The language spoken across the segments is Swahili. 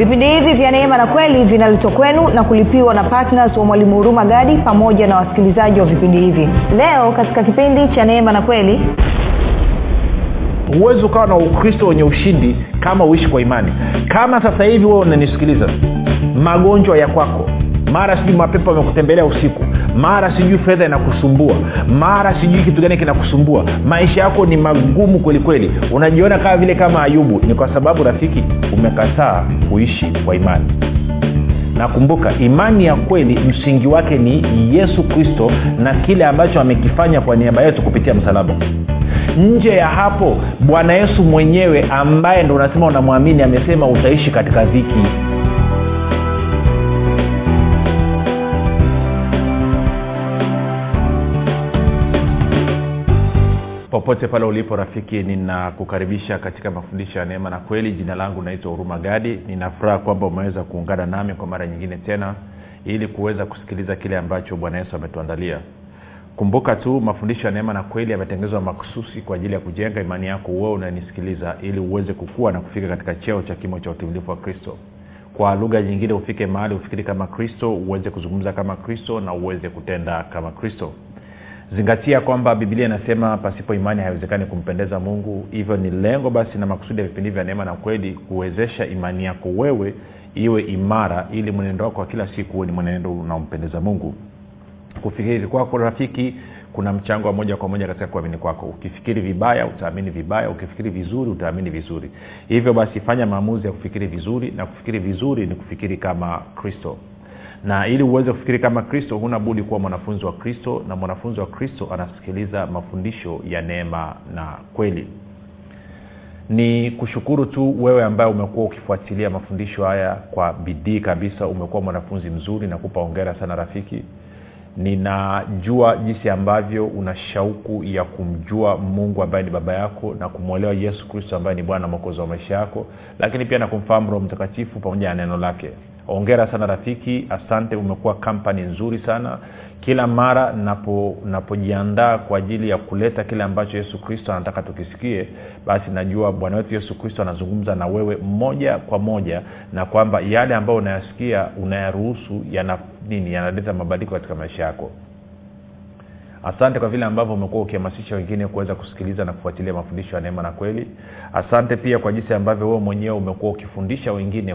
vipindi hivi vya neema na kweli vinaletwa kwenu na kulipiwa na ptns wa mwalimu huruma gadi pamoja na wasikilizaji wa vipindi hivi. Leo katika kipindi cha neema na kweli huwezi ukawa na ukristo wenye ushindi kama uishi kwa imani. Kama sasa hivi wewe unanisikiliza magonjwa ya kwako. Mara sijui mapepo amekutembelea usiku mara sijui fedha inakusumbua. Mara sijui kitu gani kinakusumbua. Maisha yako ni magumu kwelikweli unajiona kama vile kama ayubu. Ni kwa sababu rafiki umekataa kuishi kwa imani. Nakumbuka imani ya kweli msingi wake ni yesu kristo na kile ambacho amekifanya kwa niaba yetu kupitia msalaba. Nje ya hapo bwana yesu mwenyewe ambaye ndo unasema unamwamini amesema utaishi katika dhiki popote pale ulipo rafiki ninakukaribisha katika mafundisho ya neema na kweli. Jina langu naitwa huruma gadi. Ninafuraha kwamba umeweza kuungana nami kwa mara nyingine tena ili kuweza kusikiliza kile ambacho bwana yesu ametuandalia. Kumbuka tu mafundisho ya neema na kweli yametengenezwa makususi kwa ajili ya kujenga imani yako uwe unanisikiliza ili uweze kukua na kufika katika cheo cha kimo cha utimilifu wa kristo. Kwa lugha nyingine ufike mahali ufikiri kama kristo uweze kuzungumza kama kristo na uweze kutenda kama kristo zingatia kwamba biblia inasema pasipo imani haiwezekani kumpendeza mungu. Hivyo ni lengo basi na makusudi ya vipindi vya neema na kweli kuwezesha imani yako wewe iwe imara ili mwenendo wako wa kila siku huwe ni mwenendo unaompendeza mungu. Kufikiri kwako rafiki kuna mchango wa moja kwa moja katika kuamini kwako. Ukifikiri vibaya utaamini vibaya. Ukifikiri vizuri utaamini vizuri. Hivyo basi fanya maamuzi ya kufikiri vizuri na kufikiri vizuri ni kufikiri kama kristo na ili uweze kufikiri kama kristo huna budi kuwa mwanafunzi wa kristo na mwanafunzi wa kristo anasikiliza mafundisho ya neema na kweli. Ni kushukuru tu wewe ambaye umekuwa ukifuatilia mafundisho haya kwa bidii kabisa umekuwa mwanafunzi mzuri na kupa ongera sana rafiki. Ninajua jinsi ambavyo una shauku ya kumjua mungu ambaye ni baba yako na kumwelewa yesu kristo ambaye ni bwana mwokozi wa maisha yako lakini pia na kumfahamu roho mtakatifu pamoja na neno lake ongera sana rafiki asante umekuwa kampani nzuri sana. Kila mara napojiandaa napo kwa ajili ya kuleta kile ambacho yesu kristo anataka tukisikie basi najua bwana wetu yesu kristo anazungumza na wewe moja kwa moja na kwamba yale ambayo unayasikia unayaruhusu yana nini yanaleta mabadiliko katika maisha yako asante kwa vile ambavyo umekuwa ukihamasisha wengine kuweza kusikiliza na kufuatilia mafundisho ya neema na kweli. Asante pia kwa jinsi ambavyo wewe mwenyewe umekuwa ukifundisha wengine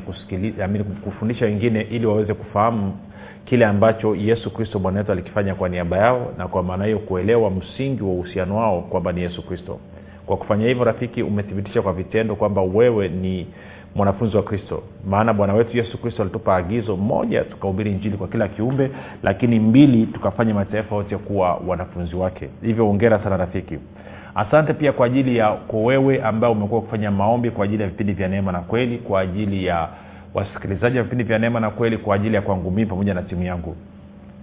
kufundisha wengine ili waweze kufahamu kile ambacho yesu kristo bwana wetu alikifanya kwa niaba yao na kwa maana hiyo kuelewa msingi wa uhusiano wao kwamba ni yesu kristo. Kwa kufanya hivyo rafiki umethibitisha kwa vitendo kwamba wewe ni mwanafunzi wa kristo. Maana bwana wetu yesu kristo alitupa agizo moja tukahubiri njili kwa kila kiumbe lakini mbili tukafanya mataifa yote kuwa wanafunzi wake. Hivyo ongera sana rafiki. Asante pia kwa ajili ya kowewe wewe ambaye umekuwa kufanya maombi kwa ajili ya vipindi vya neema na kweli kwa ajili ya wasikilizaji wa vipindi vya neema na kweli kwa ajili ya kwangu mii pamoja na timu yangu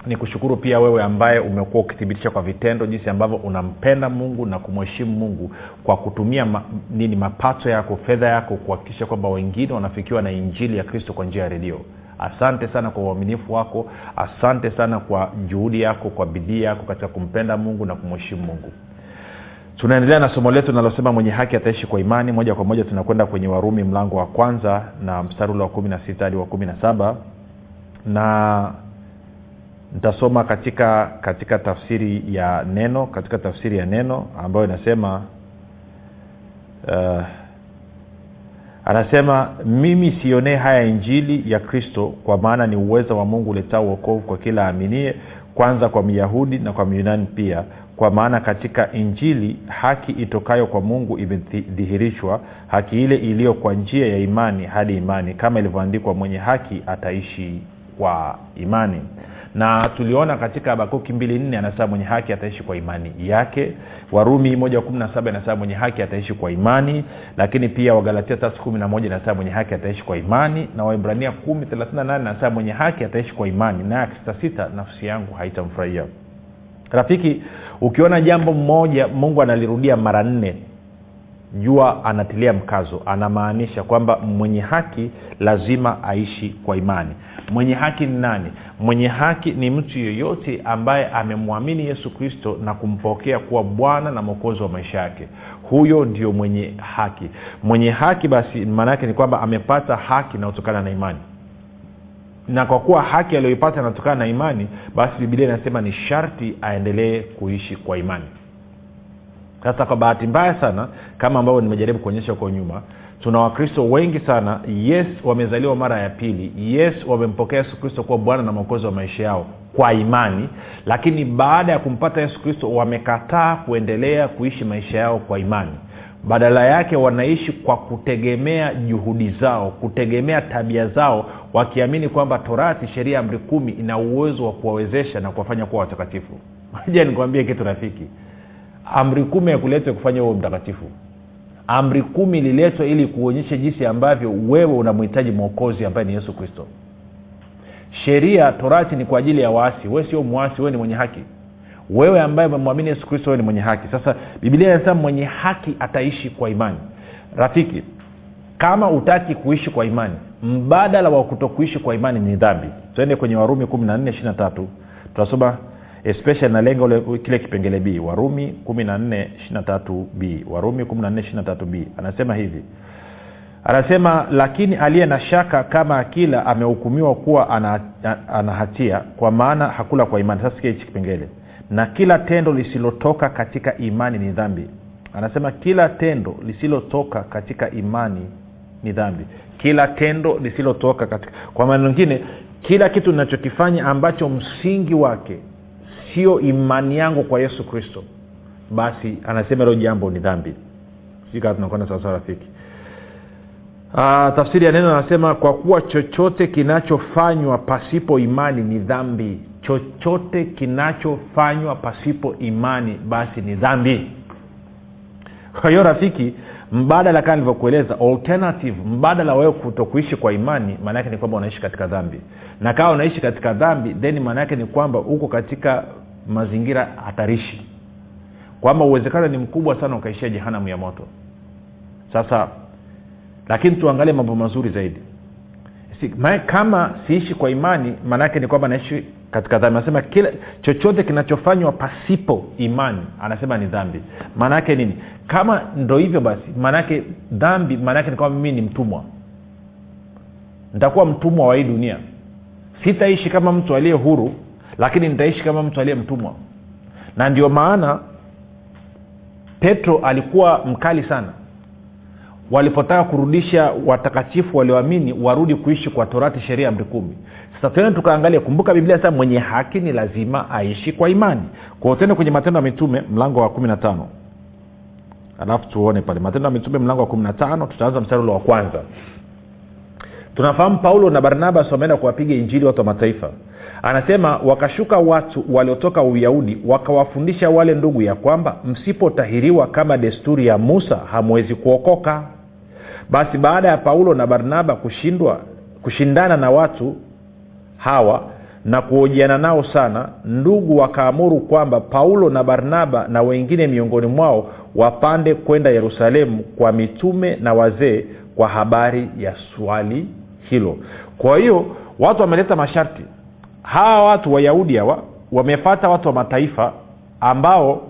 ni kushukuru pia wewe ambaye umekuwa ukithibitisha kwa vitendo jinsi ambavyo unampenda mungu na kumheshimu mungu kwa kutumia ma, nini mapato yako fedha yako kuhakikisha kwamba wengine wanafikiwa na injili ya kristo kwa njia ya redio. Asante sana kwa uaminifu wako asante sana kwa juhudi yako kwa bidii yako katika kumpenda mungu na kumheshimu mungu. Tunaendelea na somo letu linalosema mwenye haki ataishi kwa imani. Moja kwa moja tunakwenda kwenye warumi mlango wa kwanza na mstari ule wa kumi na sita hadi wa kumi na saba. Na nitasoma katika katika tafsiri ya neno katika tafsiri ya neno ambayo inasema uh, anasema mimi sionee haya injili ya kristo kwa maana ni uwezo wa mungu uletao uokovu kwa kila aminie kwanza kwa myahudi na kwa myunani pia. Kwa maana katika injili haki itokayo kwa mungu imedhihirishwa haki ile iliyo kwa njia ya imani hadi imani kama ilivyoandikwa mwenye haki ataishi kwa imani na tuliona katika habakuki mbili nne anasema mwenye haki ataishi kwa imani yake. Warumi moja kumi na saba inasema mwenye haki ataishi kwa imani. Lakini pia wagalatia tatu kumi na moja inasema mwenye haki ataishi kwa imani. Na waibrania kumi thelathini na nane inasema mwenye haki ataishi kwa imani. Naye akisitasita nafsi yangu haitamfurahia rafiki ukiona jambo mmoja mungu analirudia mara nne jua anatilia mkazo anamaanisha kwamba mwenye haki lazima aishi kwa imani. Mwenye haki ni nani? Mwenye haki ni mtu yeyote ambaye amemwamini yesu kristo na kumpokea kuwa bwana na mwokozi wa maisha yake. Huyo ndio mwenye haki. Mwenye haki basi maana yake ni kwamba amepata haki inayotokana na imani. Na kwa kuwa haki aliyoipata inatokana na imani basi bibilia inasema ni sharti aendelee kuishi kwa imani sasa kwa bahati mbaya sana kama ambavyo nimejaribu kuonyesha huko nyuma tuna wakristo wengi sana. Yes wamezaliwa mara ya pili. Yes wamempokea yesu kristo kuwa bwana na mwokozi wa maisha yao kwa imani. Lakini baada ya kumpata yesu kristo wamekataa kuendelea kuishi maisha yao kwa imani. Badala yake wanaishi kwa kutegemea juhudi zao kutegemea tabia zao wakiamini kwamba torati sheria amri kumi ina uwezo wa kuwawezesha na kuwafanya kuwa watakatifu. Ja nikwambie kitu rafiki amri kumi yakuletwe kufanya huo mtakatifu. Amri kumi ililetwa ili kuonyesha jinsi ambavyo wewe unamhitaji mwokozi ambaye ni yesu kristo. Sheria torati ni kwa ajili ya waasi. Wewe sio mwasi wewe ni mwenye haki. Wewe ambaye umemwamini yesu kristo wewe ni mwenye haki. Sasa bibilia inasema mwenye haki ataishi kwa imani. Rafiki kama utaki kuishi kwa imani mbadala wa kutokuishi kwa imani ni dhambi. Tuende kwenye warumi kumi na nne ishiri na tatu. Tunasoma especially na lengo kile kipengele b warumi kumi na nne ishiri na tatu b. Warumi kumi na nne ishiri na tatu b. Anasema hivi. Anasema lakini aliye na shaka kama akila amehukumiwa kuwa ana, hatia kwa maana hakula kwa imani. Sasa hichi kipengele. Na kila tendo lisilotoka katika imani ni dhambi. Anasema kila tendo lisilotoka katika imani ni dhambi. Kila tendo lisilotoka katika kwa maana mengine kila kitu ninachokifanya ambacho msingi wake sio imani yangu kwa yesu kristo. Basi anasema hilo jambo ni dhambi. Tunakwenda sawasawa rafiki. Uh, tafsiri ya neno anasema kwa kuwa chochote kinachofanywa pasipo imani ni dhambi. Chochote kinachofanywa pasipo imani basi ni dhambi. Kwa hiyo rafiki mbadala kama nilivyokueleza alternative mbadala wewe kutokuishi kwa imani maana yake ni kwamba unaishi katika dhambi. Na kama unaishi katika dhambi then maana yake ni kwamba uko katika mazingira hatarishi. Kwamba uwezekano ni mkubwa sana ukaishia jehanamu ya moto. Sasa lakini tuangalie mambo mazuri zaidi. Si, ma, kama siishi kwa imani maanaake ni kwamba naishi katika dhambi. Anasema kile chochote kinachofanywa pasipo imani anasema ni dhambi. Maanaake nini? Kama ndo hivyo basi maanaake dhambi maanaake ni kwamba mimi ni mtumwa. Nitakuwa mtumwa wa hii dunia. Sitaishi kama mtu aliye huru lakini nitaishi kama mtu aliye mtumwa. Na ndio maana petro alikuwa mkali sana. Walipotaka kurudisha watakatifu walioamini warudi kuishi kwa torati sheria amri kumi. Sasa tuende tukaangalia kumbuka biblia sasa mwenye haki ni lazima aishi kwa imani. Kwao tende kwenye matendo ya mitume mlango wa kumi na tano. Alafu tuone pale. Matendo ya mitume mlango wa kumi na tano tutaanza mstari ule wa kwanza. Tunafahamu paulo na barnabas wameenda kuwapiga injili watu wa mataifa anasema wakashuka watu waliotoka uyahudi wakawafundisha wale ndugu ya kwamba msipotahiriwa kama desturi ya musa hamwezi kuokoka. Basi baada ya paulo na barnaba kushindwa kushindana na watu hawa na kuojiana nao sana ndugu wakaamuru kwamba paulo na barnaba na wengine miongoni mwao wapande kwenda yerusalemu kwa mitume na wazee kwa habari ya swali hilo. Kwa hiyo watu wameleta masharti hawa watu wayahudi hawa wamefata watu wa mataifa ambao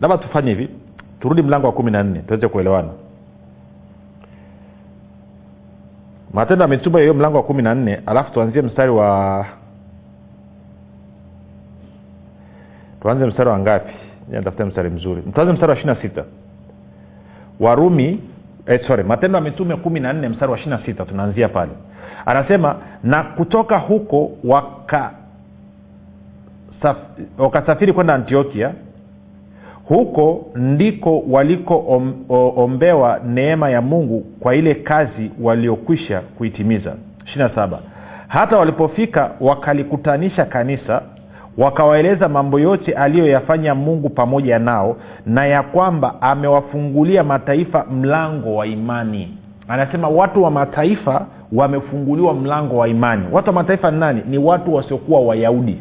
labda tufanye hivi turudi mlango wa kumi na nne tuweze kuelewana. Matendo ya mitume hiyo mlango wa kumi na nne alafu tuanzie mstari wa tuanze mstari wa ngapi? Tafute mstari mzuri. Tuanze mstari wa ishiri na sita. Warumi eh, sorry matendo ya kumi na nne mstari wa ishiri na sita tunaanzia pale anasema na kutoka huko waka wakasafiri kwenda antiokia. Huko ndiko walikoombewa neema ya mungu kwa ile kazi waliokwisha kuitimiza. 27 hata walipofika wakalikutanisha kanisa wakawaeleza mambo yote aliyoyafanya mungu pamoja nao na ya kwamba amewafungulia mataifa mlango wa imani. Anasema watu wa mataifa wamefunguliwa mlango wa imani. Watu wa mataifa ni nani? Ni watu wasiokuwa wayahudi.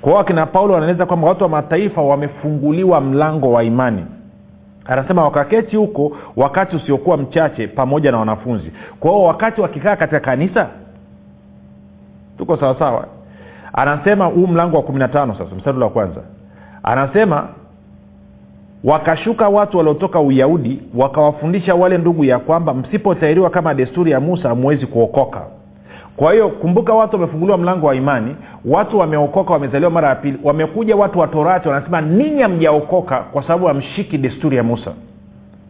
Kwa hiyo akina paulo wanaeleza kwamba watu wa mataifa wamefunguliwa mlango wa imani. Anasema wakaketi huko wakati usiokuwa mchache pamoja na wanafunzi. Kwa hiyo wakati wakikaa katika kanisa tuko sawasawa. Anasema huu mlango wa kumi na tano sasa mstari wa kwanza. Anasema wakashuka watu waliotoka uyahudi wakawafundisha wale ndugu ya kwamba msipotairiwa kama desturi ya musa hamuwezi kuokoka. Kwa hiyo kumbuka watu wamefunguliwa mlango wa imani watu wameokoka wamezaliwa mara ya pili wamekuja watu wa torati wanasema ninyi hamjaokoka kwa sababu hamshiki desturi ya musa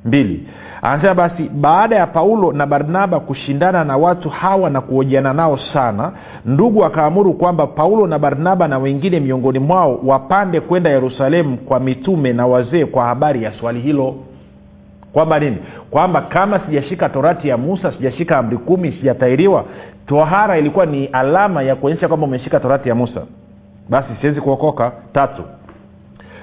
mbili. Anasema basi baada ya paulo na barnaba kushindana na watu hawa na kuojiana nao sana ndugu akaamuru kwamba paulo na barnaba na wengine miongoni mwao wapande kwenda yerusalemu kwa mitume na wazee kwa habari ya swali hilo. Kwamba nini? Kwamba kama sijashika torati ya musa sijashika amri kumi sijatairiwa tohara ilikuwa ni alama ya kuonyesha kwamba umeshika torati ya musa. Basi siwezi kuokoka. Tatu.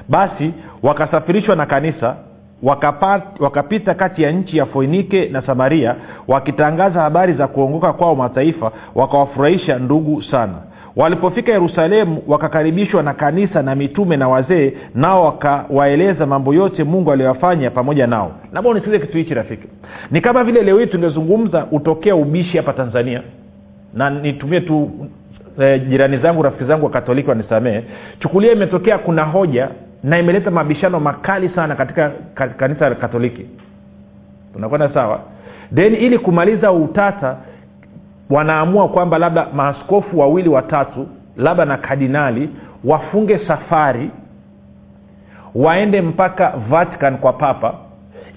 Basi wakasafirishwa na kanisa wakapat, wakapita kati ya nchi ya foinike na samaria wakitangaza habari za kuongoka kwao mataifa wakawafurahisha ndugu sana. Walipofika yerusalemu wakakaribishwa na kanisa na mitume na wazee nao wakawaeleza mambo yote mungu aliyoyafanya pamoja nao. Labda unisikize kitu hichi rafiki. Ni kama vile leo hii tungezungumza utokea ubishi hapa tanzania. Na nitumie tu eh, jirani zangu rafiki zangu wakatoliki wanisamehe. Chukulia imetokea kuna hoja na imeleta mabishano makali sana katika kanisa la katoliki. Tunakwenda sawa? Then ili kumaliza utata wanaamua kwamba labda maaskofu wawili watatu labda na kardinali wafunge safari waende mpaka vatican kwa papa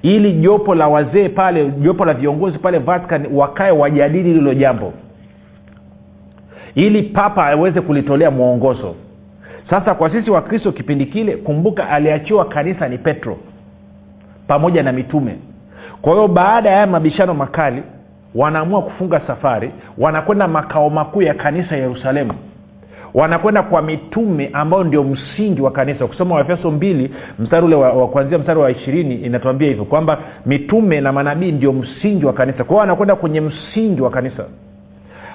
ili jopo la wazee pale jopo la viongozi pale vatican wakae wajadili hilo jambo ili papa aweze kulitolea mwongozo sasa kwa sisi wakristo kipindi kile kumbuka aliachiwa kanisa ni petro pamoja na mitume. Kwa hiyo baada ya haya mabishano makali wanaamua kufunga safari wanakwenda makao makuu ya kanisa yerusalemu. Wanakwenda kwa mitume ambao ndio msingi wa kanisa. Ukisoma waefeso mbili mstari ule wa, wa kuanzia mstari wa ishirini inatuambia hivyo kwamba mitume na manabii ndio msingi wa kanisa. Kwa hiyo wanakwenda kwenye msingi wa kanisa.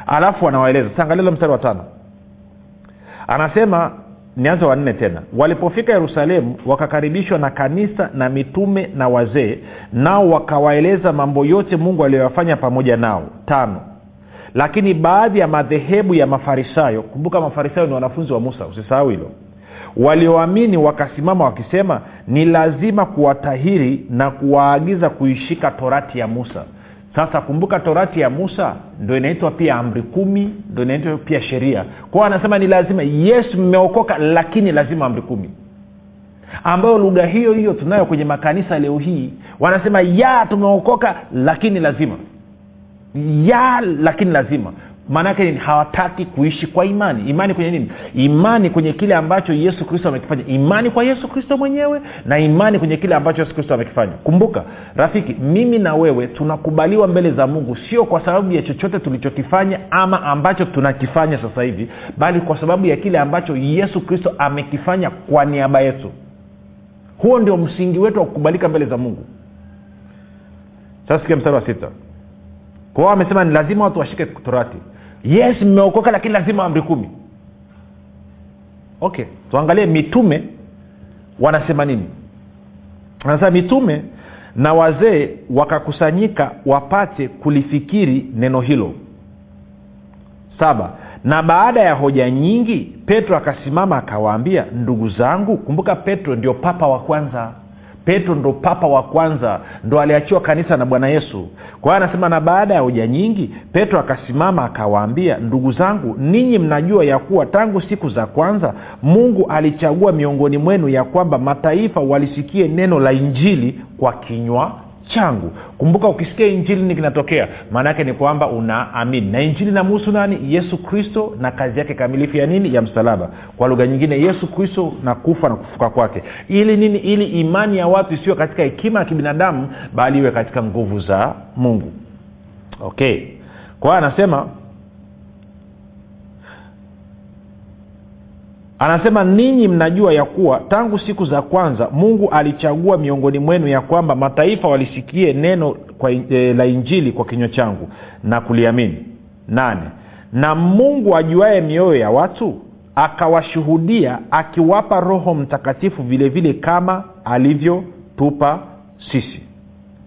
Alafu wanawaeleza sangalilo mstari wa tano. Anasema nianze wanne tena. Walipofika yerusalemu wakakaribishwa na kanisa na mitume na wazee nao wakawaeleza mambo yote mungu aliyoyafanya pamoja nao. Tano. Lakini baadhi ya madhehebu ya mafarisayo kumbuka mafarisayo ni wanafunzi wa musa usisahau hilo. Walioamini wakasimama wakisema ni lazima kuwatahiri na kuwaagiza kuishika torati ya musa sasa kumbuka torati ya musa ndo inaitwa pia amri kumi ndo inaitwa pia sheria. Kwao anasema ni lazima yes mmeokoka lakini lazima amri kumi. Ambayo lugha hiyo hiyo tunayo kwenye makanisa leo hii wanasema ya tumeokoka lakini lazima. Ya lakini lazima maanaake nini? Hawataki kuishi kwa imani. Imani kwenye nini? Imani kwenye kile ambacho yesu kristo amekifanya. Imani kwa yesu kristo mwenyewe na imani kwenye kile ambacho yesu kristo amekifanya. Kumbuka rafiki mimi na wewe tunakubaliwa mbele za mungu sio kwa sababu ya chochote tulichokifanya ama ambacho tunakifanya sasa hivi bali kwa sababu ya kile ambacho yesu kristo amekifanya kwa niaba yetu. Huo ndio msingi wetu wa kukubalika mbele za mungu. Sasa sikia mstari wa sita. Kwao amesema ni lazima watu washike torati yes mmeokoka lakini lazima amri kumi. Okay tuangalie mitume wanasema nini. Wanasema mitume na wazee wakakusanyika wapate kulifikiri neno hilo. Saba na baada ya hoja nyingi petro akasimama akawaambia ndugu zangu kumbuka petro ndio papa wa kwanza petro ndo papa wa kwanza ndo aliachiwa kanisa na bwana yesu. Kwa hiyo anasema na baada ya hoja nyingi petro akasimama akawaambia ndugu zangu ninyi mnajua ya kuwa tangu siku za kwanza mungu alichagua miongoni mwenu ya kwamba mataifa walisikie neno la injili kwa kinywa changu. Kumbuka ukisikia injili ni kinatokea. Maana yake ni kwamba unaamini. Na injili namhusu nani? Yesu kristo na kazi yake kamilifu ya nini? Ya msalaba. Kwa lugha nyingine yesu kristo na kufa na kufuka kwake. Ili nini? Ili imani ya watu isiwe katika hekima ya kibinadamu bali iwe katika nguvu za mungu. Okay. Kwa hiyo anasema anasema ninyi mnajua ya kuwa tangu siku za kwanza mungu alichagua miongoni mwenu ya kwamba mataifa walisikie neno kwa, e, la injili kwa kinywa changu na kuliamini. Nane. Na mungu ajuaye mioyo ya watu? Akawashuhudia akiwapa roho mtakatifu vile vile kama alivyotupa sisi.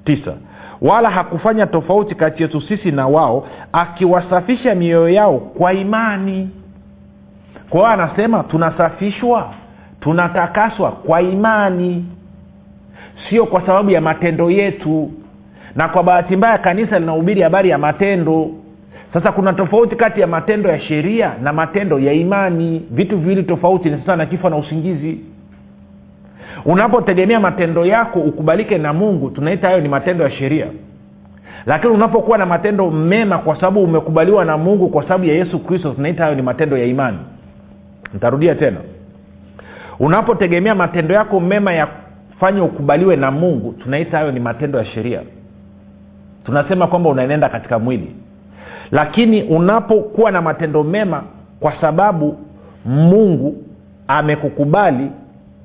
Tisa. Wala hakufanya tofauti kati yetu sisi na wao akiwasafisha mioyo yao kwa imani kwa hiyo anasema tunasafishwa tunatakaswa kwa imani. Sio kwa sababu ya matendo yetu. Na kwa bahati mbaya kanisa linahubiri habari ya matendo. Sasa kuna tofauti kati ya matendo ya sheria na matendo ya imani. Vitu viwili tofauti ni sasa na kifo na usingizi. Unapotegemea matendo yako ukubalike na mungu tunaita hayo ni matendo ya sheria. Lakini unapokuwa na matendo mema kwa sababu umekubaliwa na mungu kwa sababu ya yesu kristo tunaita hayo ni matendo ya imani ntarudia tena. Unapotegemea matendo yako mema yafanye ukubaliwe na mungu tunaita hayo ni matendo ya sheria. Tunasema kwamba unaenenda katika mwili. Lakini unapokuwa na matendo mema kwa sababu mungu amekukubali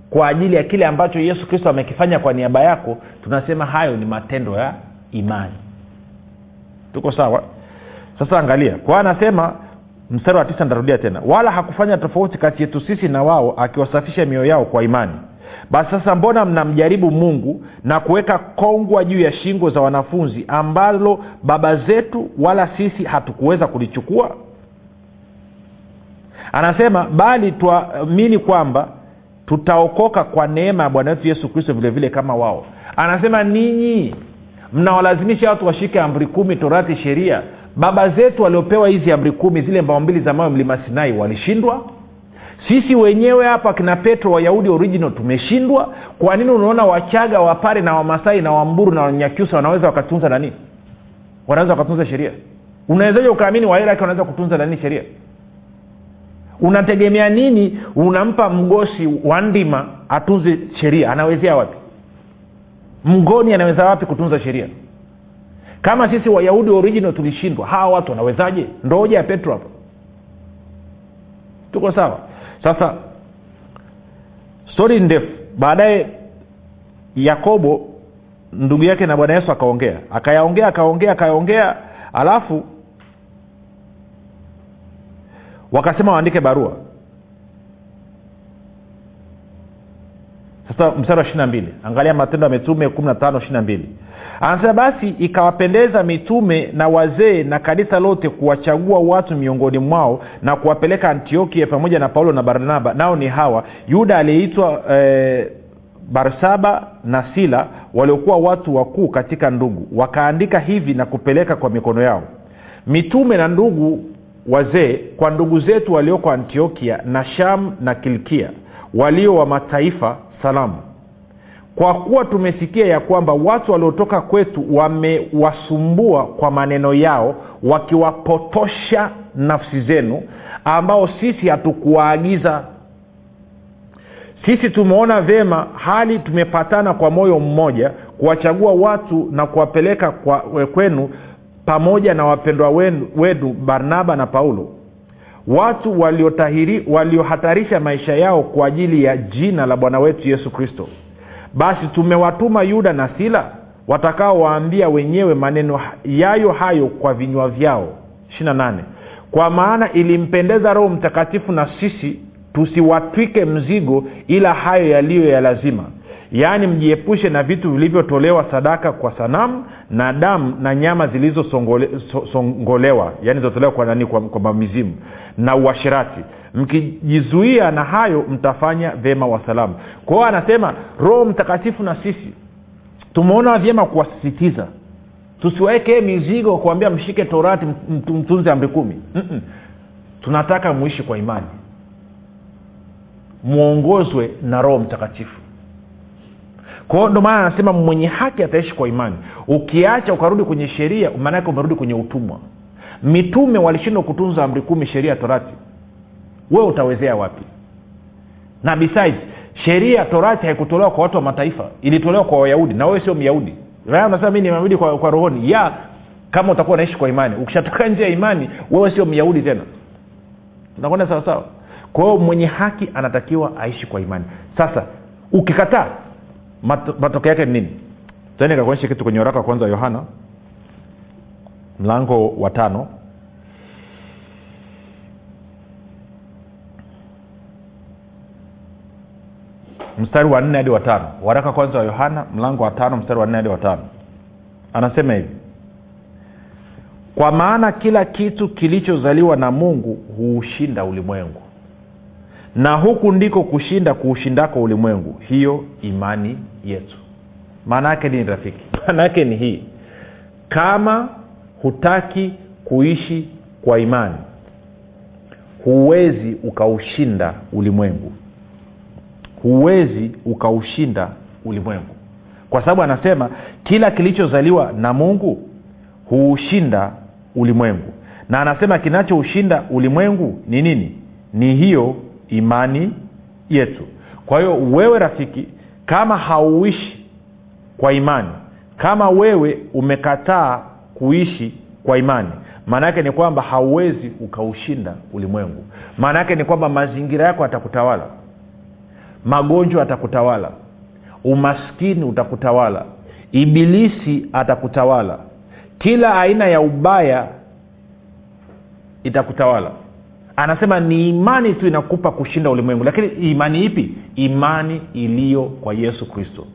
kwa ajili ya kile ambacho yesu kristo amekifanya kwa niaba yako tunasema hayo ni matendo ya imani. Tuko sawa? Sasa angalia. Kwa anasema mstari wa tisa ntarudia tena. Wala hakufanya tofauti kati yetu sisi na wao akiwasafisha mioyo yao kwa imani. Basi sasa mbona mnamjaribu mungu na kuweka kongwa juu ya shingo za wanafunzi ambalo baba zetu wala sisi hatukuweza kulichukua? Anasema bali tuamini kwamba tutaokoka kwa neema ya bwana wetu yesu kristo vile vile kama wao. Anasema ninyi mnawalazimisha watu washike amri kumi torati sheria baba zetu waliopewa hizi amri kumi zile mbao mbili za mawe mlima sinai walishindwa. Sisi wenyewe hapa kina petro wayahudi original tumeshindwa. Kwa nini unaona wachaga wapare na wamasai na wamburu na wanyakyusa wanaweza wakatunza nani wanaweza wakatunza sheria. Unawezaje ukaamini wairaki wanaweza kutunza nani sheria? Unategemea nini unampa mgosi wa ndima atunze sheria? Anawezea wapi? Mgoni anaweza wapi kutunza sheria kama sisi wayahudi original tulishindwa hawa watu wanawezaje? Ndo ya petro hapo. Tuko sawa? Sasa stori ndefu. Baadaye yakobo ndugu yake na bwana yesu akaongea. Akayaongea akaongea akayaongea alafu wakasema waandike barua. Sasa mstari wa ishiri na mbili. Angalia matendo ya mitume kumi na tano ishiri na mbili anasema basi ikawapendeza mitume na wazee na kanisa lote kuwachagua watu miongoni mwao na kuwapeleka antiokia pamoja na paulo na barnaba. Nao ni hawa. Yuda aliyeitwa eh, barsaba na sila waliokuwa watu wakuu katika ndugu. Wakaandika hivi na kupeleka kwa mikono yao. Mitume na ndugu wazee kwa ndugu zetu walioko antiokia na sham na kilkia walio wa mataifa salamu kwa kuwa tumesikia ya kwamba watu waliotoka kwetu wamewasumbua kwa maneno yao wakiwapotosha nafsi zenu ambao sisi hatukuwaagiza. Sisi tumeona vyema hali tumepatana kwa moyo mmoja kuwachagua watu na kuwapeleka kwa, kwenu pamoja na wapendwa wenu, barnaba na paulo. Watu waliohatarisha maisha yao kwa ajili ya jina la bwana wetu yesu kristo basi tumewatuma yuda na sila watakaowaambia wenyewe maneno yayo hayo kwa vinywa vyao. 8 kwa maana ilimpendeza roho mtakatifu na sisi tusiwatwike mzigo ila hayo yaliyo ya lazima yaani mjiepushe na vitu vilivyotolewa sadaka kwa sanamu na damu na nyama zilizosongolewa so, yaani zilizotolewa kwa nani? Kwa, kwa mamizimu na uashirati mkijizuia na hayo mtafanya vyema wasalamu kwa anasema roho mtakatifu na sisi tumeona vyema kuwasisitiza. Tusiwawekee mizigo kuambia mshike torati mtunze amri kumi. Mm-mm. tunataka muishi kwa imani. Mwongozwe na roho mtakatifu kwao ndio maana anasema mwenye haki ataishi kwa imani. Ukiacha ukarudi kwenye sheria maanake umerudi kwenye utumwa. Mitume walishindwa kutunza amri kumi sheria torati. Wewe utawezea wapi? Na besides sheria torati haikutolewa kwa watu wa mataifa ilitolewa kwa wayahudi na wewe sio myahudi. Unasema mi ni kwa, kwa rohoni. Ya kama utakuwa unaishi kwa imani. Ukishatoka nje ya imani wewe sio myahudi tena. Unakwenda sawasawa kwa hiyo mwenye haki anatakiwa aishi kwa imani. Sasa ukikataa mat, matokeo yake ni nini? Tani kakuonyesha kitu kwenye waraka wa kwanza wa yohana mlango wa tano. Mstari wa nne hadi watano waraka kwanza wa yohana mlango wa tano mstari wa nne hadi watano anasema hivi. Kwa maana kila kitu kilichozaliwa na mungu huushinda ulimwengu na huku ndiko kushinda kuushindako ulimwengu. Hiyo imani yetu. Maana yake ni rafiki? Maana yake ni hii. Kama hutaki kuishi kwa imani huwezi ukaushinda ulimwengu. Huwezi ukaushinda ulimwengu. Kwa sababu anasema kila kilichozaliwa na mungu huushinda ulimwengu. Na anasema kinachoushinda ulimwengu ni nini? Ni hiyo imani yetu. Kwa hiyo wewe rafiki kama hauishi kwa imani kama wewe umekataa kuishi kwa imani maana yake ni kwamba hauwezi ukaushinda ulimwengu. Maana yake ni kwamba mazingira yako yatakutawala magonjwa atakutawala umaskini utakutawala ibilisi atakutawala kila aina ya ubaya itakutawala anasema ni imani tu inakupa kushinda ulimwengu. Lakini imani ipi? Imani iliyo kwa yesu kristo.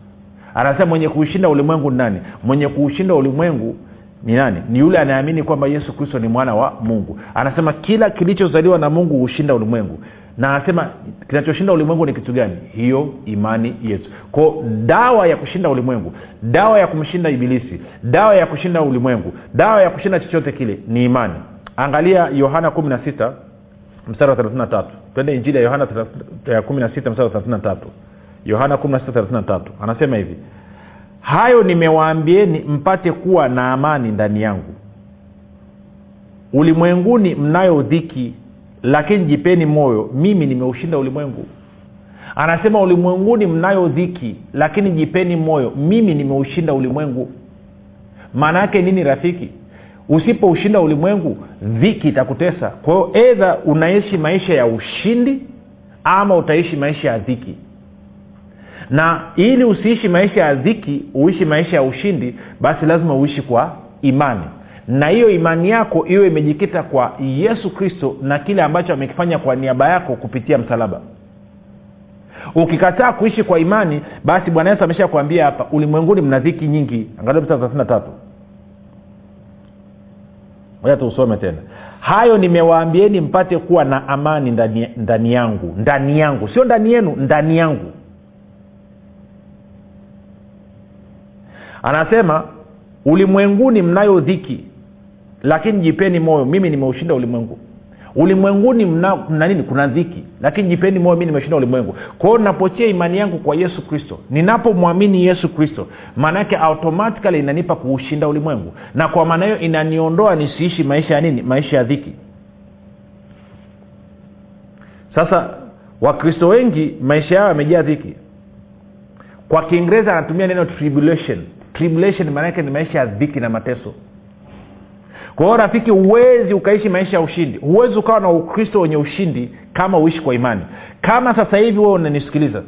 Anasema mwenye kuushinda ulimwengu ni nani? Mwenye kuushinda ulimwengu ni nani? Ni yule anayeamini kwamba yesu kristo ni mwana wa mungu. Anasema kila kilichozaliwa na mungu hushinda ulimwengu. Na anasema kinachoshinda ulimwengu ni kitu gani? Hiyo imani yetu. Ko dawa ya kushinda ulimwengu dawa ya kumshinda ibilisi dawa ya kushinda ulimwengu dawa ya kushinda chochote kile ni imani. Angalia yohana kumi na sita mstari wa thelathini na tatu. Twende injili ya yohana tatu. Yohana kumi na sita thelathini na tatu. Anasema hivi hayo nimewaambieni mpate kuwa na amani ndani yangu. Ulimwenguni mnayo dhiki lakini jipeni moyo mimi nimeushinda ulimwengu. Anasema ulimwenguni mnayo dhiki lakini jipeni moyo mimi nimeushinda ulimwengu. Maana yake nini rafiki usipoushinda ulimwengu dhiki itakutesa. Kwa hiyo edha unaishi maisha ya ushindi ama utaishi maisha ya dhiki. Na ili usiishi maisha ya dhiki uishi maisha ya ushindi basi lazima uishi kwa imani. Na hiyo imani yako iwe imejikita kwa yesu kristo na kile ambacho amekifanya kwa niaba yako kupitia msalaba. Ukikataa kuishi kwa imani basi bwana yesu amesha kuambia hapa ulimwenguni mna dhiki nyingi. Angalia mstari na tatu moja tena. Hayo nimewaambieni mpate kuwa na amani ndani, ndani yangu. Ndani yangu. Sio ndani yenu ndani yangu. Anasema ulimwenguni mnayo dhiki lakini jipeni moyo. Mimi nimeushinda ulimwengu ulimwenguni mna, mna nini? Kuna dhiki. Lakini jipeni moyo mi nimeshinda ulimwengu. Kwa hiyo napochia imani yangu kwa yesu kristo. Ninapomwamini yesu kristo maanaake automatikali inanipa kuushinda ulimwengu. Na kwa maana hiyo inaniondoa nisiishi maisha ya nini? Maisha ya dhiki. Sasa wakristo wengi maisha yao yamejaa dhiki. Kwa kiingereza anatumia neno tribulation. Tribulation maanaake ni maisha ya dhiki na mateso kwa hiyo rafiki huwezi ukaishi maisha ya ushindi. Huwezi ukawa na ukristo wenye ushindi kama uishi kwa imani. Kama sasa hivi wewe unanisikiliza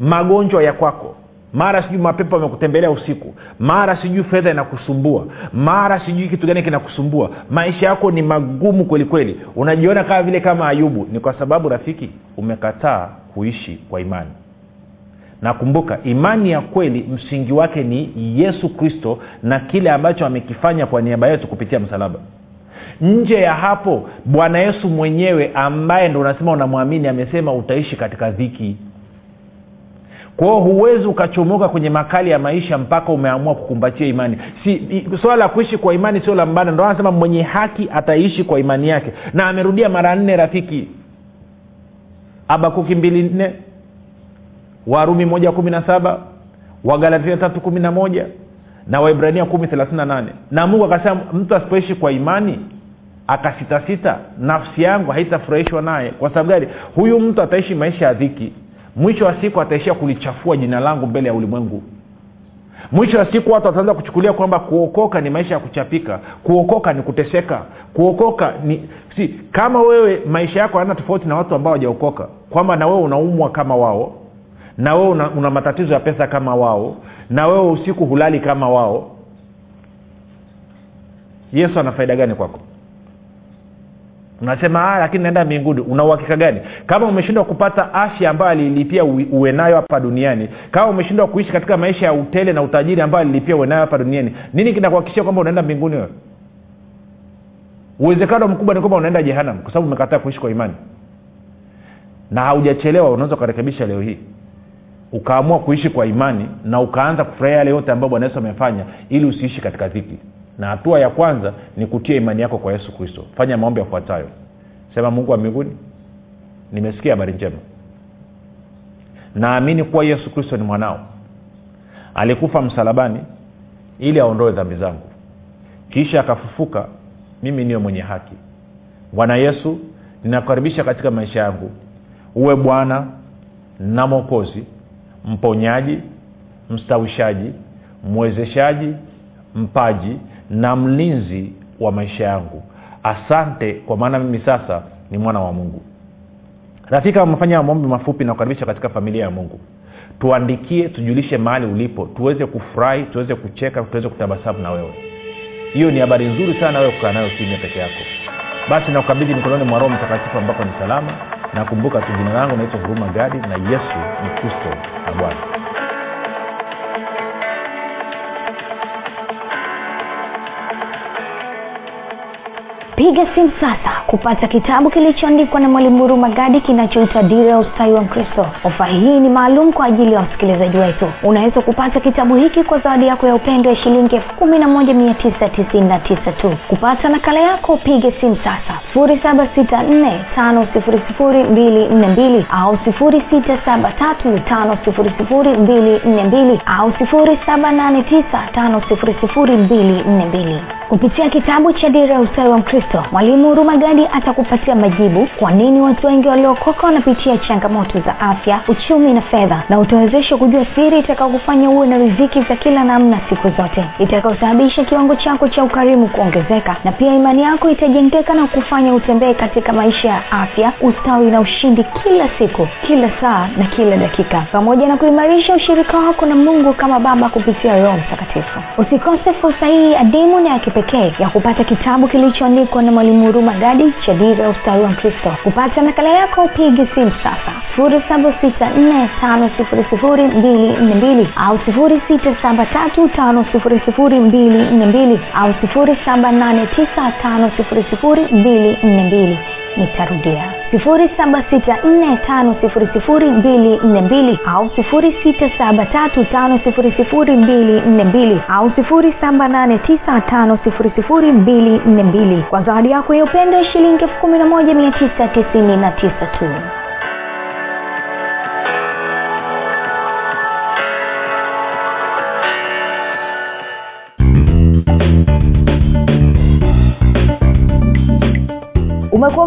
magonjwa ya kwako mara sijui mapepo amekutembelea usiku mara sijui fedha inakusumbua mara sijui kitu gani kinakusumbua maisha yako ni magumu kweli kweli. Unajiona kama vile kama ayubu. Ni kwa sababu rafiki umekataa kuishi kwa imani na kumbuka imani ya kweli msingi wake ni yesu kristo na kile ambacho amekifanya kwa niaba yetu kupitia msalaba. Nje ya hapo bwana yesu mwenyewe ambaye ndo unasema unamwamini amesema utaishi katika dhiki. Kwao huwezi ukachomoka kwenye makali ya maisha mpaka umeamua kukumbatia imani. Si swala la kuishi kwa imani sio la mbana. Ndo anasema mwenye haki ataishi kwa imani yake. Na amerudia mara nne rafiki. Abakuki mbili nne warumi moja kumi na saba wagalatia tatu kumi na moja na waibrania kumi thelathini na nane. Na mungu akasema mtu asipoishi kwa imani akasitasita nafsi yangu haitafurahishwa naye. Kwa sababu gani? Huyu mtu ataishi maisha ya dhiki. Mwisho wa siku ataishia kulichafua jina langu mbele ya ulimwengu. Mwisho wa siku watu wataanza kuchukulia kwamba kuokoka ni maisha ya kuchapika kuokoka ni kuteseka kuokoka ni si kama wewe maisha yako hayana tofauti na watu ambao wajaokoka kwamba na wewe unaumwa kama wao na wewe una, una matatizo ya pesa kama wao na wewe usiku hulali kama wao yesu ana faida gani kwako? Unasema "Ah, lakini naenda mbinguni. Una uhakika gani? Kama umeshindwa kupata afya ambayo aliilipia uwe- uwe nayo hapa duniani kama umeshindwa kuishi katika maisha ya utele na utajiri ambayo alilipia uwe nayo hapa duniani nini kinakuhakikishia kwamba unaenda mbinguni wewe? Uwezekano mkubwa ni kwamba unaenda jehanam kwa sababu umekataa kuishi kwa imani. Na haujachelewa unaweza ukarekebisha leo hii ukaamua kuishi kwa imani na ukaanza kufurahia yale yote ambayo bwana yesu amefanya ili usiishi katika dhiki. Na hatua ya kwanza ni kutia imani yako kwa yesu kristo. Fanya maombi yafuatayo. Sema mungu wa mbinguni nimesikia habari njema. Naamini kuwa yesu kristo ni mwanao. Alikufa msalabani ili aondoe dhambi zangu. Kisha akafufuka mimi niyo mwenye haki. Bwana yesu ninakukaribisha katika maisha yangu. Uwe bwana na mwokozi mponyaji mstawishaji mwezeshaji mpaji na mlinzi wa maisha yangu. Asante kwa maana mimi sasa ni mwana wa mungu. Rafiki amefanya maombi mafupi na kukaribisha katika familia ya mungu tuandikie tujulishe mahali ulipo tuweze kufurahi tuweze kucheka tuweze kutabasamu na wewe. Hiyo ni habari nzuri sana wewe kukaa nayo kimya peke yako. Basi nakukabidhi mikononi mwa roho mtakatifu ambapo ni salama nakumbuka tu jina langu naitwa huruma gadi na yesu ni kristo na bwana piga simu sasa kupata kitabu kilichoandikwa na mwalimu huruma gadi kinachoitwa dira ya ustawi wa mkristo. Ofa hii ni maalum kwa ajili ya wasikilizaji wetu. Unaweza kupata kitabu hiki kwa zawadi yako ya upendo ya shilingi elfu kumi na moja mia tisa tisini na tisa tu. Kupata nakala yako piga simu sasa. Sifuri saba sita nne tano sifuri sifuri mbili nne mbili au sifuri sita saba tatu tano sifuri sifuri mbili nne mbili au sifuri saba nane tisa tano sifuri sifuri mbili nne mbili. Kupitia kitabu cha dira ya ustawi wa mkristo mwalimu huruma gadi atakupatia majibu? Kwa nini watu wengi waliokoka wanapitia changamoto za afya uchumi na fedha? Na utawezesha kujua siri itakaokufanya uwe na riziki za kila namna siku zote. Itakaosababisha kiwango chako cha ukarimu kuongezeka. Na pia imani yako itajengeka na kufanya utembee katika maisha ya afya ustawi na ushindi kila siku kila saa na kila dakika. Pamoja na kuimarisha ushirika wako na mungu kama baba kupitia roho mtakatifu. Usikose fursa hii adimu na ya kipekee ya kupata kitabu kilichoandikwa yako na mwalimu huruma gadi shadira ya ustawi wa mkristo. Kupata nakala yako pigi simu sasa. 7645242 au 6735242 au 7895242 nitarudia. Sifuri saba sita nne tano sifuri sifuri mbili nne mbili au sifuri sita saba tatu tano sifuri sifuri mbili nne mbili au sifuri saba nane tisa tano sifuri sifuri mbili nne mbili. Kwa zawadi yako ya upendo shilingi elfu kumi na moja mia tisa tisini na tisa tu. Umekuwa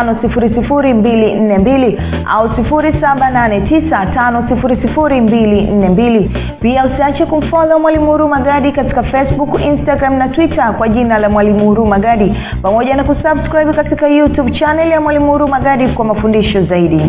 6735242 au 7895242 pia usiache kumfolo mwalimu huru magadi katika facebook instagram na twitter kwa jina la mwalimu huru magadi. Pamoja na kusubscribe katika youtube chaneli ya mwalimu huru magadi kwa mafundisho zaidi